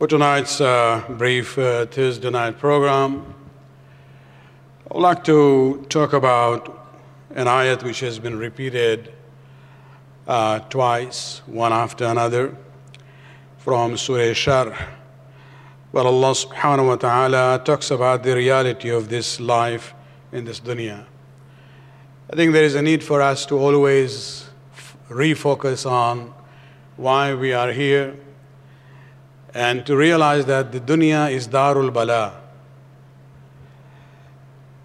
For tonight's uh, brief uh, Thursday night program, I would like to talk about an ayat which has been repeated uh, twice, one after another, from Surah Sharh, where Allah subhanahu wa ta'ala talks about the reality of this life in this dunya. I think there is a need for us to always refocus on why we are here and to realize that the dunya is darul bala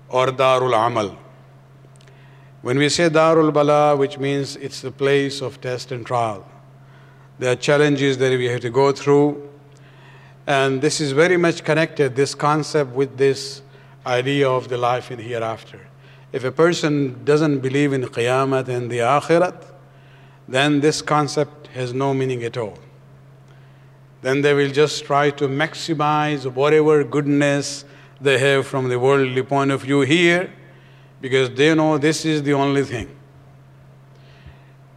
or darul amal. When we say darul bala, which means it's the place of test and trial, there are challenges that we have to go through, and this is very much connected, this concept, with this idea of the life in hereafter. If a person doesn't believe in Qiyamah and the Akhirat, then this concept has no meaning at all then they will just try to maximize whatever goodness they have from the worldly point of view here because they know this is the only thing.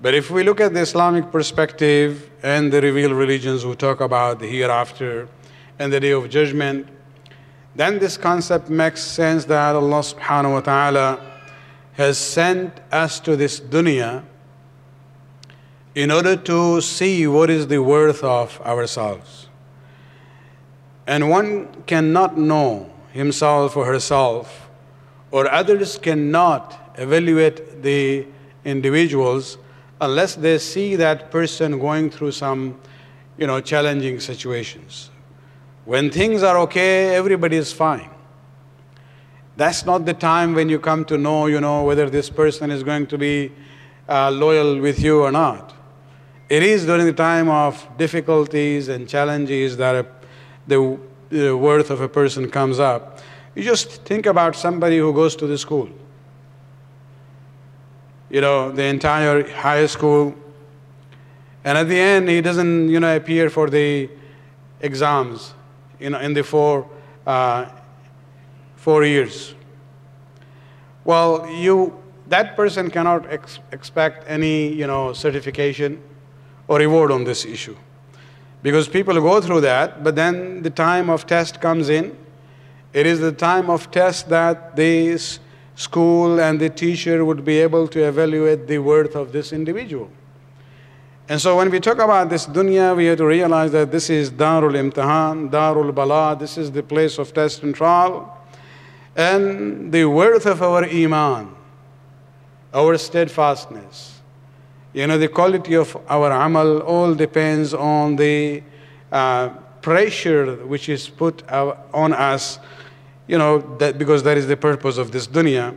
But if we look at the Islamic perspective and the revealed religions who talk about the hereafter and the day of judgment, then this concept makes sense that Allah subhanahu wa ta'ala has sent us to this dunya in order to see what is the worth of ourselves. And one cannot know himself or herself, or others cannot evaluate the individuals unless they see that person going through some, you know, challenging situations. When things are okay, everybody is fine. That's not the time when you come to know, you know, whether this person is going to be uh, loyal with you or not. It is during the time of difficulties and challenges that the, the worth of a person comes up. You just think about somebody who goes to the school. You know, the entire high school. And at the end, he doesn't, you know, appear for the exams, you know, in the four, uh, four years. Well, you, that person cannot ex expect any, you know, certification or reward on this issue. Because people go through that, but then the time of test comes in. It is the time of test that this school and the teacher would be able to evaluate the worth of this individual. And so when we talk about this dunya, we have to realize that this is Darul Imtihan, Darul Bala, this is the place of test and trial. And the worth of our Iman, our steadfastness, you know, the quality of our amal all depends on the uh, pressure which is put on us, you know, that because that is the purpose of this dunya.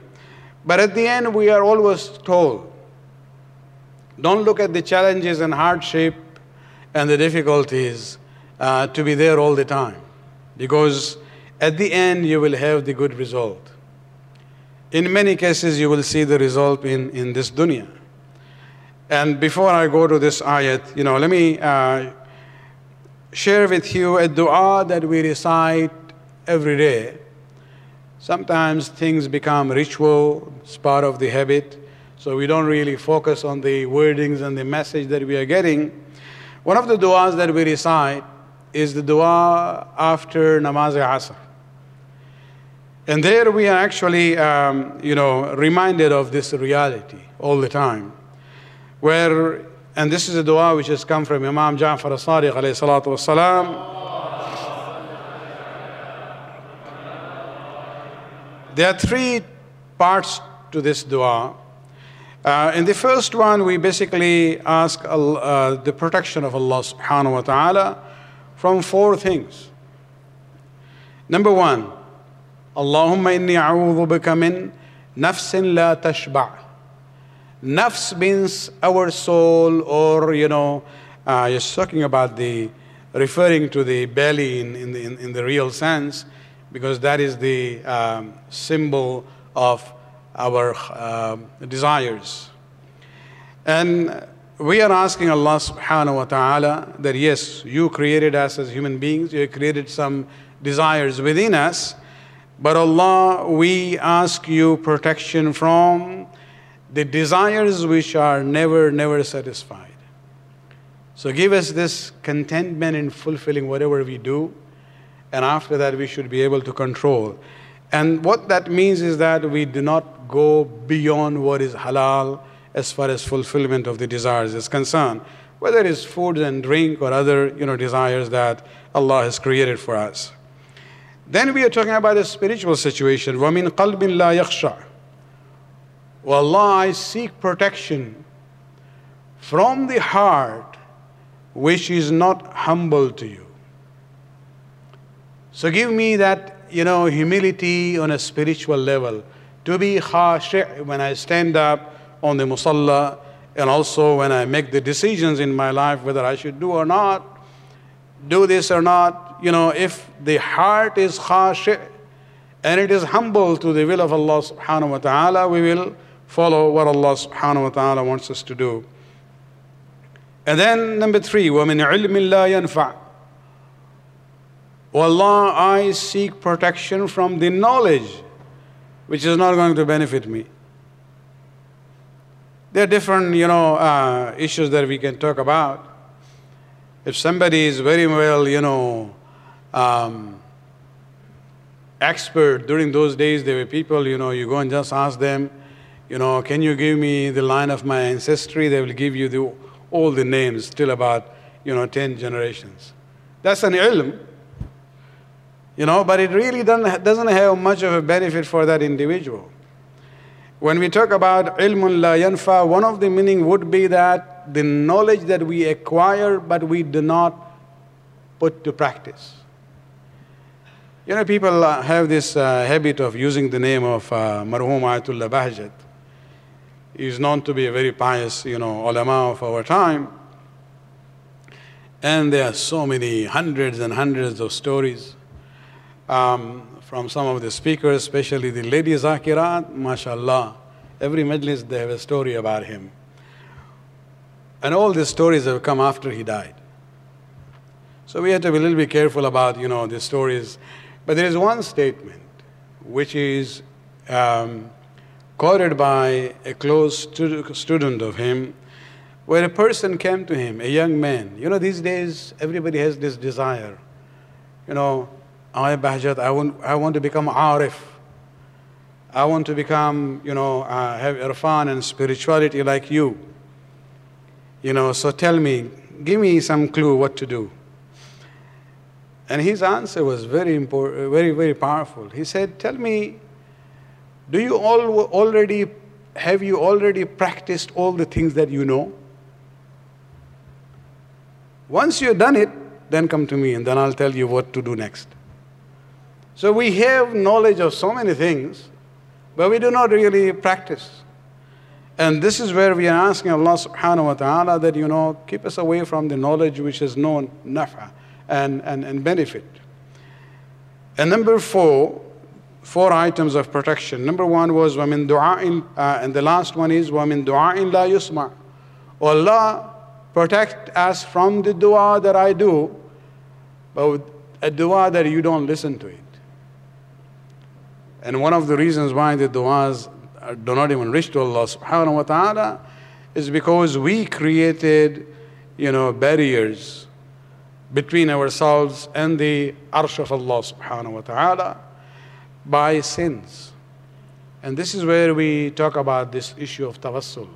But at the end, we are always told don't look at the challenges and hardship and the difficulties uh, to be there all the time. Because at the end, you will have the good result. In many cases, you will see the result in, in this dunya. And before I go to this ayat, you know, let me uh, share with you a dua that we recite every day. Sometimes things become ritual, it's part of the habit, so we don't really focus on the wordings and the message that we are getting. One of the du'as that we recite is the dua after namaz asr. And there we are actually, um, you know, reminded of this reality all the time where, and this is a dua which has come from Imam Ja'far as-Sadiq alayhi salatu wasalam. There are three parts to this dua. Uh, in the first one, we basically ask uh, the protection of Allah subhanahu wa ta'ala from four things. Number one, Allahumma inni a'udhu bika min nafsin la tashba' Nafs means our soul, or, you know, uh, just talking about the, referring to the belly in, in, the, in, in the real sense, because that is the um, symbol of our uh, desires. And we are asking Allah subhanahu wa ta'ala that yes, you created us as human beings, you created some desires within us, but Allah, we ask you protection from the desires which are never, never satisfied. So give us this contentment in fulfilling whatever we do, and after that we should be able to control. And what that means is that we do not go beyond what is halal as far as fulfillment of the desires is concerned, whether it is food and drink or other you know, desires that Allah has created for us. Then we are talking about a spiritual situation. وَمِن قَلْبٍ لَا يَخْشَعُ O Allah, I seek protection from the heart which is not humble to you. So give me that, you know, humility on a spiritual level. To be khashi' when I stand up on the musalla and also when I make the decisions in my life whether I should do or not, do this or not. You know, if the heart is khashi' and it is humble to the will of Allah subhanahu wa ta'ala, we will follow what Allah subhanahu wa ta'ala wants us to do. And then number three, وَمِنْ عِلْمٍ لَا يَنْفَعُ O Allah, I seek protection from the knowledge which is not going to benefit me. There are different, you know, uh, issues that we can talk about. If somebody is very well, you know, um, expert during those days, there were people, you know, you go and just ask them, you know, can you give me the line of my ancestry? They will give you the, all the names till about, you know, 10 generations. That's an ilm, you know, but it really doesn't, doesn't have much of a benefit for that individual. When we talk about ilmun la yanfa, one of the meaning would be that the knowledge that we acquire but we do not put to practice. You know, people uh, have this uh, habit of using the name of uh, Marhum Ayatullah Bahjat is known to be a very pious, you know, ulama of our time. And there are so many hundreds and hundreds of stories um, from some of the speakers, especially the lady Zakirat, mashallah. Every majlis they have a story about him. And all these stories have come after he died. So we have to be a little bit careful about, you know, the stories. But there is one statement which is um, quoted by a close student of him, where a person came to him, a young man. You know, these days everybody has this desire. You know, I Bahjat, I want, I want to become Arif. I want to become, you know, uh, have irfan and spirituality like you. You know, so tell me, give me some clue what to do. And his answer was very important, very, very powerful. He said, Tell me do you all already have you already practiced all the things that you know? Once you've done it, then come to me and then I'll tell you what to do next. So we have knowledge of so many things, but we do not really practice. And this is where we are asking Allah subhanahu wa ta'ala that, you know, keep us away from the knowledge which is known, nafa, and, and, and benefit. And number four, four items of protection. Number one was وَمِن دُعَاءٍ uh, and the last one is وَمِن دُعَاءٍ لَا يُسْمَعٍ O Allah, protect us from the dua that I do, but a dua that you don't listen to it. And one of the reasons why the duas do not even reach to Allah subhanahu wa ta'ala is because we created, you know, barriers between ourselves and the arsh of Allah subhanahu wa ta'ala by sins. And this is where we talk about this issue of tawassul.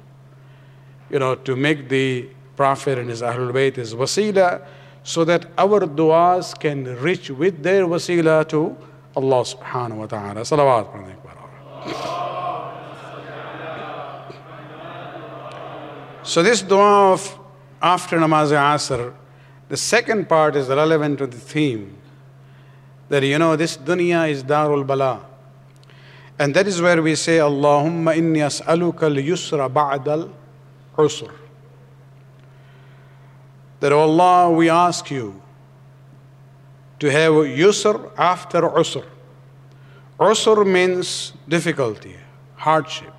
You know, to make the Prophet and his Ahlul Bayt his wasila so that our du'as can reach with their wasila to Allah subhanahu wa ta'ala. Salawat. So this dua of after namaz asr, the second part is relevant to the theme that you know this dunya is darul bala. And that is where we say, Allahumma inni as'aluka al-yusra ba'dal usr. That oh Allah, we ask you to have yusr after usr. Usr means difficulty, hardship.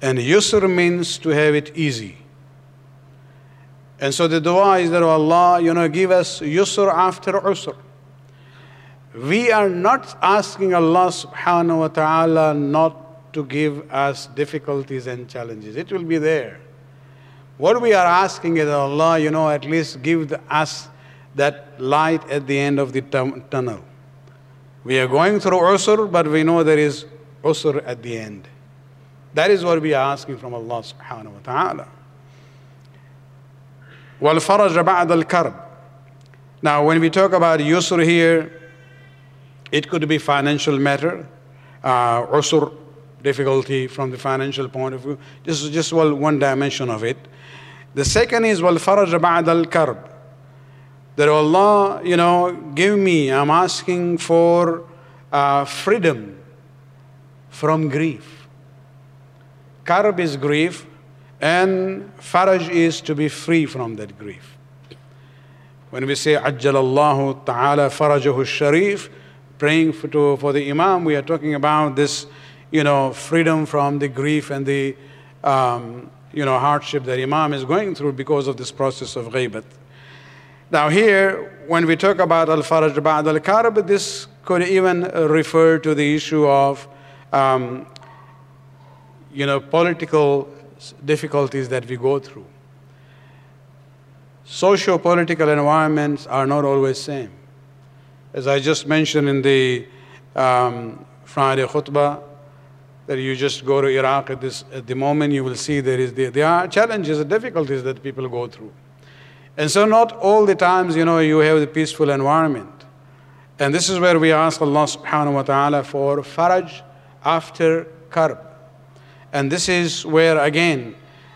And yusr means to have it easy. And so the dua is that, oh Allah, you know, give us yusr after usr We are not asking Allah subhanahu wa ta'ala not to give us difficulties and challenges. It will be there. What we are asking is Allah, you know, at least give the, us that light at the end of the tunnel. We are going through usr, but we know there is usr at the end. That is what we are asking from Allah subhanahu wa ta'ala. وَالْفَرَجَ بَعْدَ الْكَرْبِ Now, when we talk about yusr here, it could be financial matter, uh, also difficulty from the financial point of view. This is just well, one dimension of it. The second is wal faraj ba'd al karb. That Allah, you know, give me. I'm asking for uh, freedom from grief. Karb is grief, and faraj is to be free from that grief. When we say ajjal Allahu ta'ala farajahu sharif, praying for, to, for the Imam, we are talking about this, you know, freedom from the grief and the, um, you know, hardship that Imam is going through because of this process of ghaibat. Now here, when we talk about al-faraj ba'd al-karb, this could even refer to the issue of, um, you know, political difficulties that we go through. Socio-political environments are not always same. As I just mentioned in the um, Friday khutbah, that you just go to Iraq at, this, at the moment, you will see there, is the, there are challenges and difficulties that people go through. And so not all the times, you know, you have the peaceful environment. And this is where we ask Allah subhanahu wa ta'ala for faraj after karb. And this is where, again,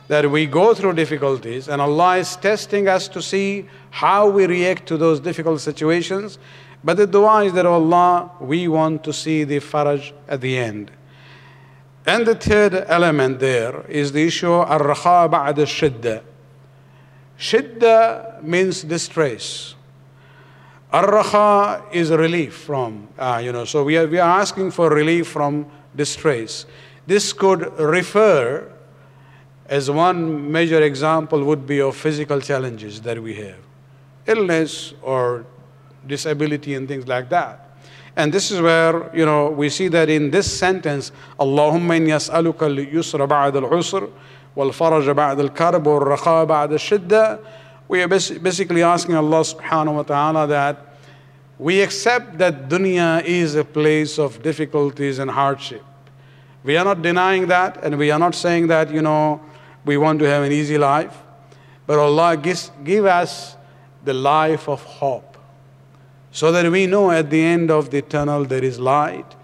that we go through difficulties and Allah is testing us to see how we react to those difficult situations. But the dua is that Allah, we want to see the faraj at the end. And the third element there is the issue al-rakha ba'd shidda. Shidda means distress. Ar-rakha is relief from, uh, you know, so we are, we are asking for relief from distress. This could refer, as one major example would be of physical challenges that we have, illness or disability and things like that. And this is where, you know, we see that in this sentence, Allahumma in yas'aluka al-yusra ba'd al-usr wal-faraj ba'd al-karb wal-raqa ba'd al-shidda. We are basically asking Allah subhanahu wa ta'ala that we accept that dunya is a place of difficulties and hardship. We are not denying that, and we are not saying that, you know, we want to have an easy life. But Allah gives, give us the life of hope. So that we know at the end of the tunnel there is light,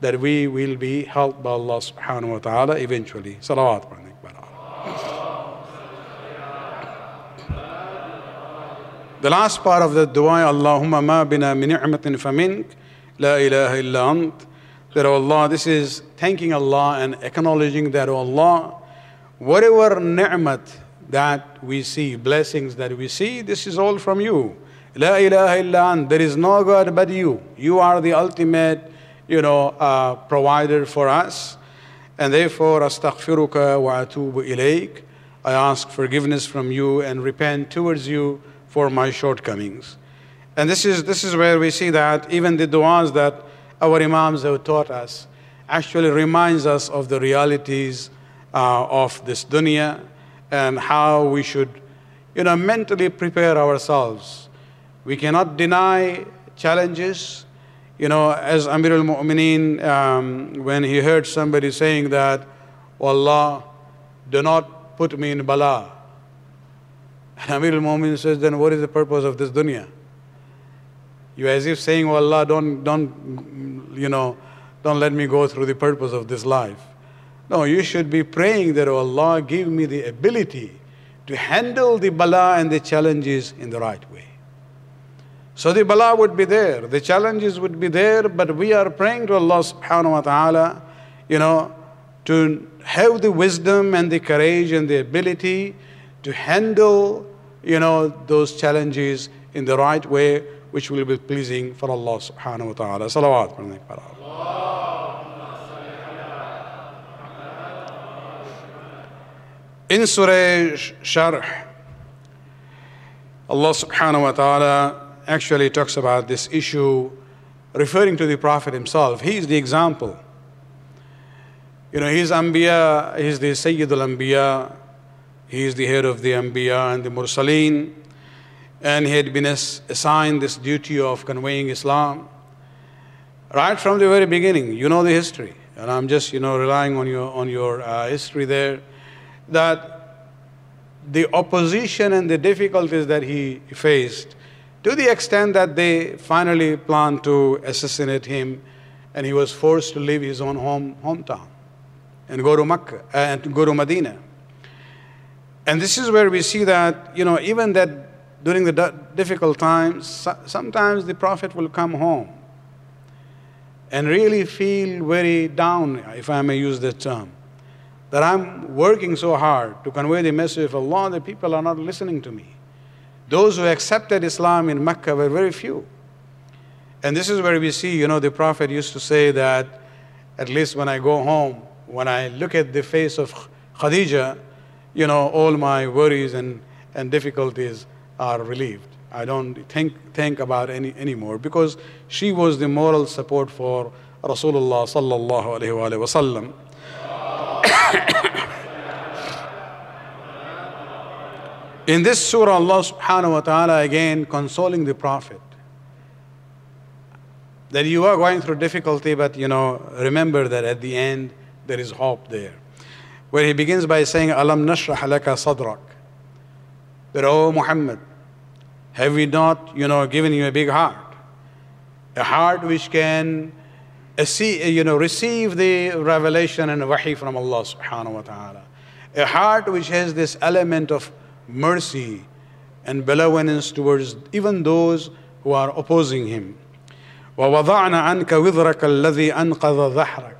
that we will be helped by Allah subhanahu wa ta'ala eventually. Salawat. The last part of the dua, Allahumma ma bina min ni'matin famink, la ilaha illa ant, that oh Allah, this is thanking Allah and acknowledging that oh Allah, whatever ni'mat that we see, blessings that we see, this is all from you. La ilaha illa there is no God but you. You are the ultimate, you know, uh, provider for us. And therefore, astaghfiruka wa atubu ilayk. I ask forgiveness from you and repent towards you for my shortcomings. And this is, this is where we see that even the du'as that our Imams have taught us actually reminds us of the realities uh, of this dunya and how we should, you know, mentally prepare ourselves. We cannot deny challenges. You know, as Amir al-Mu'mineen, um, when he heard somebody saying that, Allah, do not put me in bala. And Amir al-Mu'mineen says, then what is the purpose of this dunya? You as if saying, oh Allah, don't, don't, you know, don't let me go through the purpose of this life. No, you should be praying that, oh Allah, give me the ability to handle the bala and the challenges in the right way. So the bala would be there, the challenges would be there, but we are praying to Allah subhanahu wa ta'ala, you know, to have the wisdom and the courage and the ability to handle, you know, those challenges in the right way which will be pleasing for Allah subhanahu wa ta'ala. Salawat. In Surah Sharh, Allah subhanahu wa ta'ala actually talks about this issue referring to the Prophet himself. He is the example. You know, he's Anbiya, he's the Sayyid al-Anbiya, He is the head of the Anbiya and the Mursaleen, and he had been assigned this duty of conveying Islam right from the very beginning. You know the history, and I'm just you know relying on your on your uh, history there. That the opposition and the difficulties that he faced, to the extent that they finally planned to assassinate him, and he was forced to leave his own home hometown and go to Mecca uh, and go to Medina. And this is where we see that, you know, even that during the difficult times, sometimes the Prophet will come home and really feel very down, if I may use that term, that I'm working so hard to convey the message of Allah that people are not listening to me. Those who accepted Islam in Mecca were very few. And this is where we see, you know, the Prophet used to say that at least when I go home, when I look at the face of Khadija, you know, all my worries and, and difficulties are relieved. I don't think, think about any anymore because she was the moral support for Rasulullah sallallahu alaihi wasallam. In this surah, Allah subhanahu wa ta'ala again consoling the Prophet that you are going through difficulty, but you know, remember that at the end there is hope there. Where he begins by saying, Alam nashrah laka sadrak. That, oh Muhammad, have we not, you know, given you a big heart? A heart which can you know, receive the revelation and wahi from Allah subhanahu wa ta'ala. A heart which has this element of mercy and benevolence towards even those who are opposing him. وَوَضَعْنَا عَنْكَ وِذْرَكَ الَّذِي أَنْقَذَ ظَهْرَكَ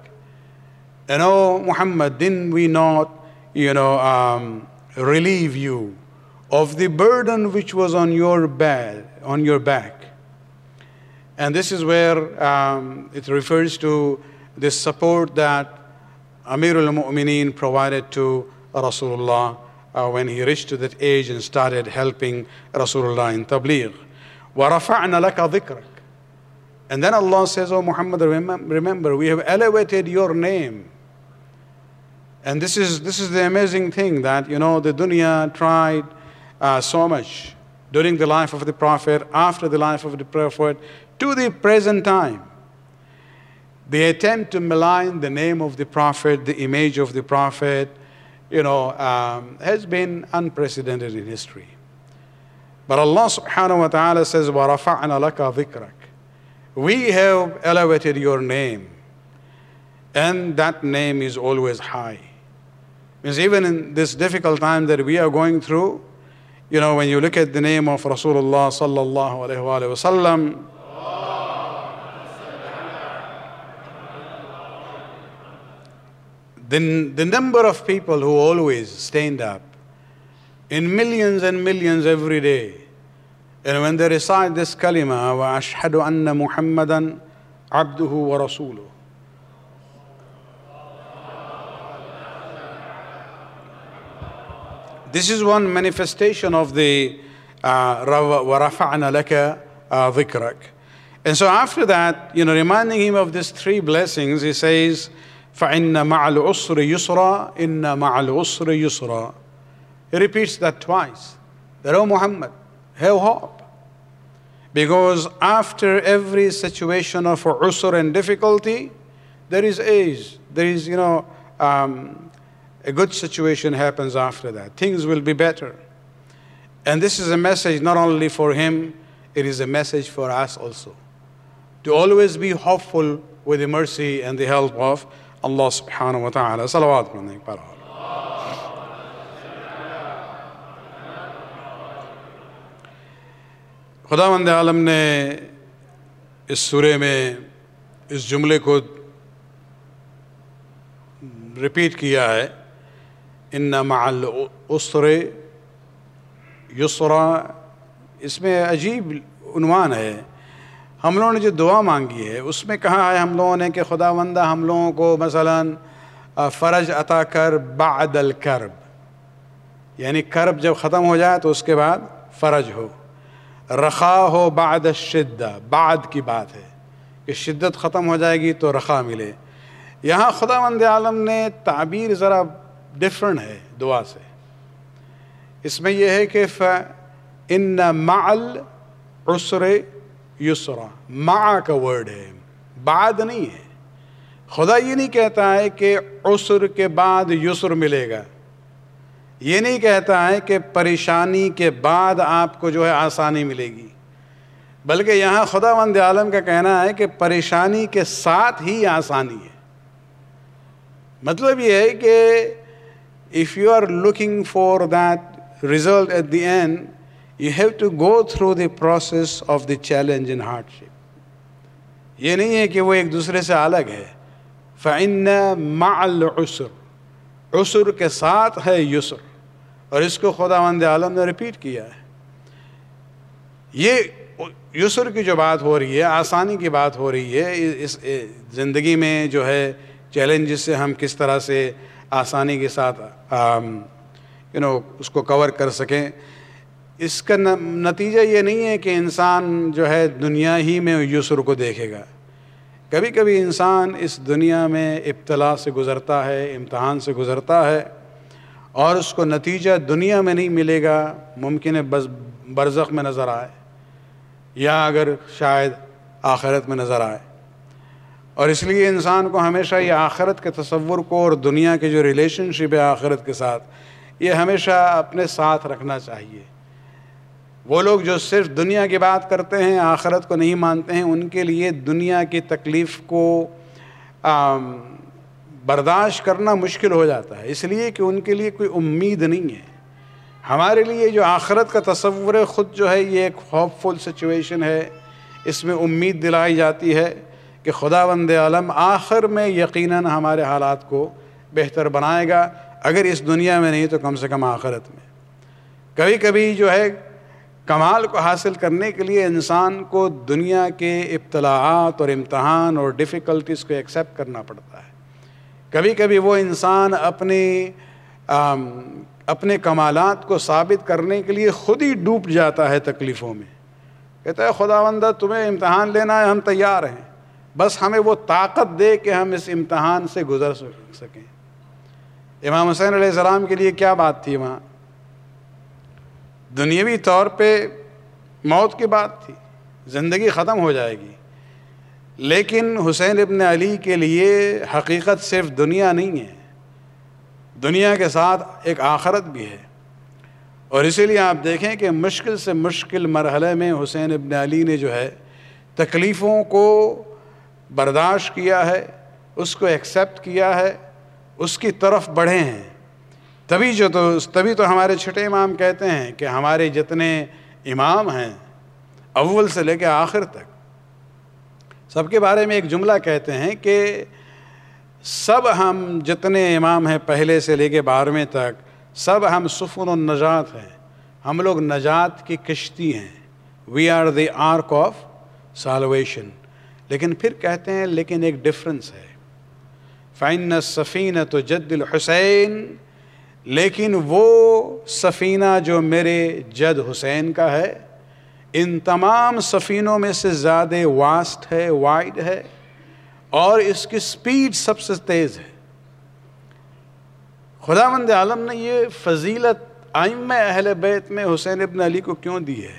And oh Muhammad, didn't we not, you know, um, relieve you of the burden which was on your back, on your back? And this is where um, it refers to the support that Amir al-Mu'mineen provided to Rasulullah uh, when he reached to that age and started helping Rasulullah in Tabligh. وَرَفَعْنَا لَكَ ذِكْرَكَ and then Allah says, Oh Muhammad, remember, we have elevated your name. And this is, this is the amazing thing that, you know, the dunya tried uh, so much during the life of the Prophet, after the life of the Prophet, to the present time. The attempt to malign the name of the Prophet, the image of the Prophet, you know, um, has been unprecedented in history. But Allah subhanahu wa ta'ala says, وَرَفَعْنَا لَكَ ذِكْرَكَ we have elevated your name, and that name is always high. Means even in this difficult time that we are going through, you know, when you look at the name of Rasulullah sallallahu alaihi wasallam, the, the number of people who always stand up in millions and millions every day and when they recite this kalima, وَأَشْهَدُ أَنَّ مُحَمَّدًا عَبْدُهُ وَرَسُولُهُ This is one manifestation of the uh, وَرَفَعْنَا لَكَ ذِكْرَكَ And so after that, you know, reminding him of these three blessings, he says, فَإِنَّ مَعَ الْعُسْرِ يُسْرًا إِنَّ مَعَ الْعُسْرِ يُسْرًا He repeats that twice. That, oh Muhammad, have hope. Because after every situation of usr and difficulty, there is age. There is, you know, um, a good situation happens after that. Things will be better. And this is a message not only for him, it is a message for us also. To always be hopeful with the mercy and the help of اللہ سبحانہ و صلوات پڑھنے پر خدا مند عالم نے اس سورے میں اس جملے کو رپیٹ کیا ہے، ان مع العسر یسرا اس میں عجیب عنوان ہے ہم لوگوں نے جو دعا مانگی ہے، اس میں کہاں ہے ہم لوگوں نے کہ خدا وندہ ہم لوگوں کو مثلا فرج عطا کر بعد الکرب۔ یعنی کرب جب ختم ہو جائے تو اس کے بعد فرج ہو۔ رخا ہو بعد الشدہ۔ بعد کی بات ہے۔ کہ شدت ختم ہو جائے گی تو رخا ملے۔ یہاں خدا مند عالم نے تعبیر ذرا ڈفرینٹ ہے دعا سے۔ اس میں یہ ہے کہ ان معل عسر یسرا معا کا ورڈ ہے، بعد نہیں ہے۔ خدا یہ نہیں کہتا ہے کہ عسر کے بعد یسر ملے گا۔ یہ نہیں کہتا ہے کہ پریشانی کے بعد آپ کو جو ہے آسانی ملے گی۔ بلکہ یہاں خدا وند عالم کا کہنا ہے کہ پریشانی کے ساتھ ہی آسانی ہے۔ مطلب یہ ہے کہ if you are looking for that result at the end you have to go through the process of the challenge in hardship یہ نہیں ہے کہ وہ ایک دوسرے سے الگ ہے۔ فعن مع العسر۔ عسر کے ساتھ ہے یسر۔ اور اس کو خدا مند عالم نے رپیٹ کیا ہے۔ یہ یسر کی جو بات ہو رہی ہے، آسانی کی بات ہو رہی ہے، اس زندگی میں جو ہے چیلنجز سے ہم کس طرح سے آسانی کے ساتھ یو نو اس کو کور کر سکیں۔ اس کا نتیجہ یہ نہیں ہے کہ انسان جو ہے دنیا ہی میں یسر کو دیکھے گا۔ کبھی کبھی انسان اس دنیا میں ابتلا سے گزرتا ہے، امتحان سے گزرتا ہے اور اس کو نتیجہ دنیا میں نہیں ملے گا، ممکن ہے بس برزخ میں نظر آئے یا اگر شاید آخرت میں نظر آئے۔ اور اس لیے انسان کو ہمیشہ یہ آخرت کے تصور کو اور دنیا کے جو ریلیشن شپ ہے آخرت کے ساتھ، یہ ہمیشہ اپنے ساتھ رکھنا چاہیے۔ وہ لوگ جو صرف دنیا کی بات کرتے ہیں، آخرت کو نہیں مانتے ہیں، ان کے لیے دنیا کی تکلیف کو برداشت کرنا مشکل ہو جاتا ہے۔ اس لیے کہ ان کے لیے کوئی امید نہیں ہے۔ ہمارے لیے جو آخرت کا تصور خود جو ہے یہ ایک ہوپ فل سچویشن ہے۔ اس میں امید دلائی جاتی ہے کہ خدا وند عالم آخر میں یقیناً ہمارے حالات کو بہتر بنائے گا۔ اگر اس دنیا میں نہیں تو کم سے کم آخرت میں۔ کبھی کبھی جو ہے کمال کو حاصل کرنے کے لیے انسان کو دنیا کے ابتلاعات اور امتحان اور ڈیفیکلٹیز کو ایکسیپٹ کرنا پڑتا ہے۔ کبھی کبھی وہ انسان اپنے اپنے کمالات کو ثابت کرنے کے لیے خود ہی ڈوب جاتا ہے تکلیفوں میں۔ کہتا ہے خدا وندہ تمہیں امتحان لینا ہے، ہم تیار ہیں۔ بس ہمیں وہ طاقت دے کہ ہم اس امتحان سے گزر سکیں۔ امام حسین علیہ السلام کے لیے کیا بات تھی وہاں؟ دنیوی طور پہ موت کی بات تھی، زندگی ختم ہو جائے گی۔ لیکن حسین ابن علی کے لیے حقیقت صرف دنیا نہیں ہے، دنیا کے ساتھ ایک آخرت بھی ہے۔ اور اسی لیے آپ دیکھیں کہ مشکل سے مشکل مرحلے میں حسین ابن علی نے جو ہے تکلیفوں کو برداشت کیا ہے، اس کو ایکسیپٹ کیا ہے، اس کی طرف بڑھے ہیں۔ تبھی جو تو تبھی تو ہمارے چھٹے امام کہتے ہیں کہ ہمارے جتنے امام ہیں، اول سے لے کے آخر تک۔ سب کے بارے میں ایک جملہ کہتے ہیں کہ سب ہم جتنے امام ہیں پہلے سے لے کے بارہویں تک، سب ہم سفن نجات ہیں۔ ہم لوگ نجات کی کشتی ہیں۔ We are the ark of salvation لیکن پھر کہتے ہیں، لیکن ایک ڈفرنس ہے۔ فائن صفین تو جد الحسین لیکن وہ سفینہ جو میرے جد حسین کا ہے، ان تمام سفینوں میں سے زیادہ واسٹ ہے وائڈ ہے، اور اس کی سپیڈ سب سے تیز ہے۔ خدا مند عالم نے یہ فضیلت آئم اہل بیت میں حسین ابن علی کو کیوں دی ہے؟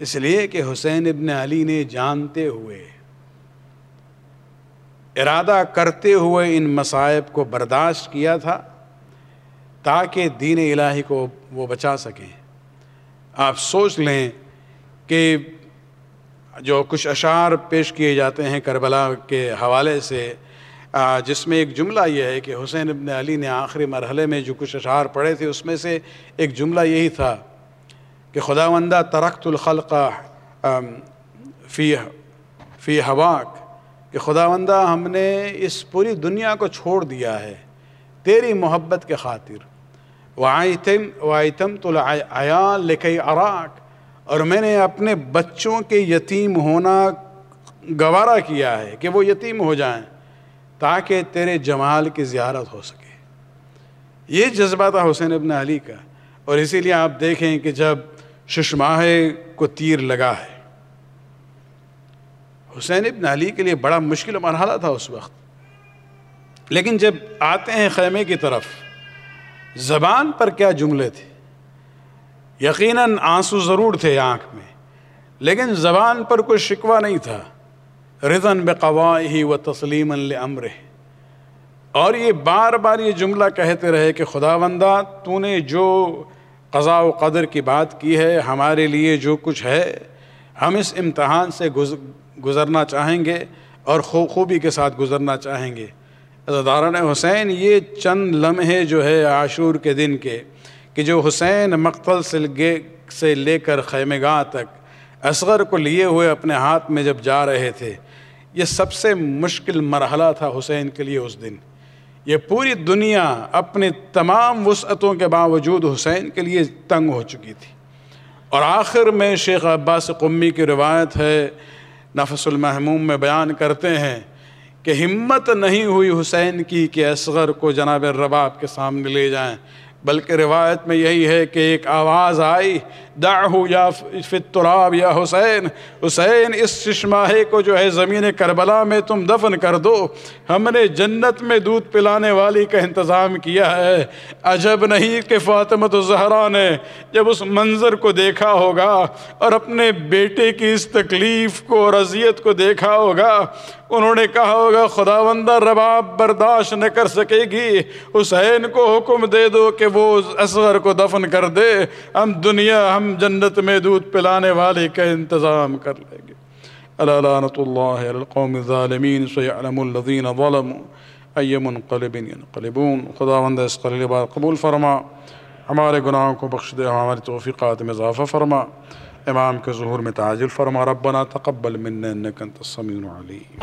اس لیے کہ حسین ابن علی نے جانتے ہوئے، ارادہ کرتے ہوئے ان مصائب کو برداشت کیا تھا۔ تاکہ دین الہی کو وہ بچا سکیں۔ آپ سوچ لیں کہ جو کچھ اشعار پیش کیے جاتے ہیں کربلا کے حوالے سے جس میں ایک جملہ یہ ہے کہ حسین ابن علی نے آخری مرحلے میں جو کچھ اشعار پڑھے تھے، اس میں سے ایک جملہ یہی تھا کہ خداوندہ ترقت الخلق فی فی ہواک، کہ خداوندہ ہم نے اس پوری دنیا کو چھوڑ دیا ہے تیری محبت کے خاطر۔ وعیتم وعیتم تو عیال لکی عراق اور میں نے اپنے بچوں کے یتیم ہونا گوارا کیا ہے کہ وہ یتیم ہو جائیں تاکہ تیرے جمال کی زیارت ہو سکے۔ یہ جذبہ تھا حسین ابن علی کا۔ اور اسی لیے آپ دیکھیں کہ جب ششماہے کو تیر لگا ہے۔ حسین ابن علی کے لیے بڑا مشکل مرحلہ تھا اس وقت۔ لیکن جب آتے ہیں خیمے کی طرف زبان پر کیا جملے تھے؟ یقیناً آنسو ضرور تھے آنکھ میں، لیکن زبان پر کوئی شکوہ نہیں تھا۔ رضن بقواہی و تسلیم العمر اور یہ بار بار یہ جملہ کہتے رہے کہ خدا بندہ تو نے جو قضاء و قدر کی بات کی ہے، ہمارے لیے جو کچھ ہے، ہم اس امتحان سے گزرنا چاہیں گے اور خوبی کے ساتھ گزرنا چاہیں گے۔ داران حسین، یہ چند لمحے جو ہے عاشور کے دن کے، کہ جو حسین مقتل سلگے سے لے کر خیمے گاہ تک اصغر کو لیے ہوئے اپنے ہاتھ میں جب جا رہے تھے، یہ سب سے مشکل مرحلہ تھا حسین کے لیے اس دن۔ یہ پوری دنیا اپنے تمام وسعتوں کے باوجود حسین کے لیے تنگ ہو چکی تھی۔ اور آخر میں شیخ عباس قمی کی روایت ہے، نفس المحموم میں بیان کرتے ہیں کہ ہمت نہیں ہوئی حسین کی کہ اصغر کو جناب رباب کے سامنے لے جائیں۔ بلکہ روایت میں یہی ہے کہ ایک آواز آئی، دعہو یا فطراب یا حسین حسین، اس ششماہے کو جو ہے زمین کربلا میں تم دفن کر دو۔ ہم نے جنت میں دودھ پلانے والی کا انتظام کیا ہے۔ عجب نہیں کہ فاطمت الزہرا نے جب اس منظر کو دیکھا ہوگا اور اپنے بیٹے کی اس تکلیف کو اور اذیت کو دیکھا ہوگا۔ انہوں نے کہا ہوگا خدا وندہ رباب برداشت نہ کر سکے گی حسین کو حکم دے دو کہ وہ اصغر کو دفن کر دے۔ ہم دنیا، ہم جنت میں دودھ پلانے والے کا انتظام کر لیں گے۔ اللہ لعنت اللہ القوم الظالمین، سیعلم الذین ظلموا۔ ای منقلب ينقلبون خدا وندہ اس قلیل بار قبول فرما۔ ہمارے گناہوں کو بخش دے، ہماری توفیقات میں اضافہ فرما۔ امام کے ظہور میں تعجل فرما۔ ربنا تقبل منا انك انت السميع العليم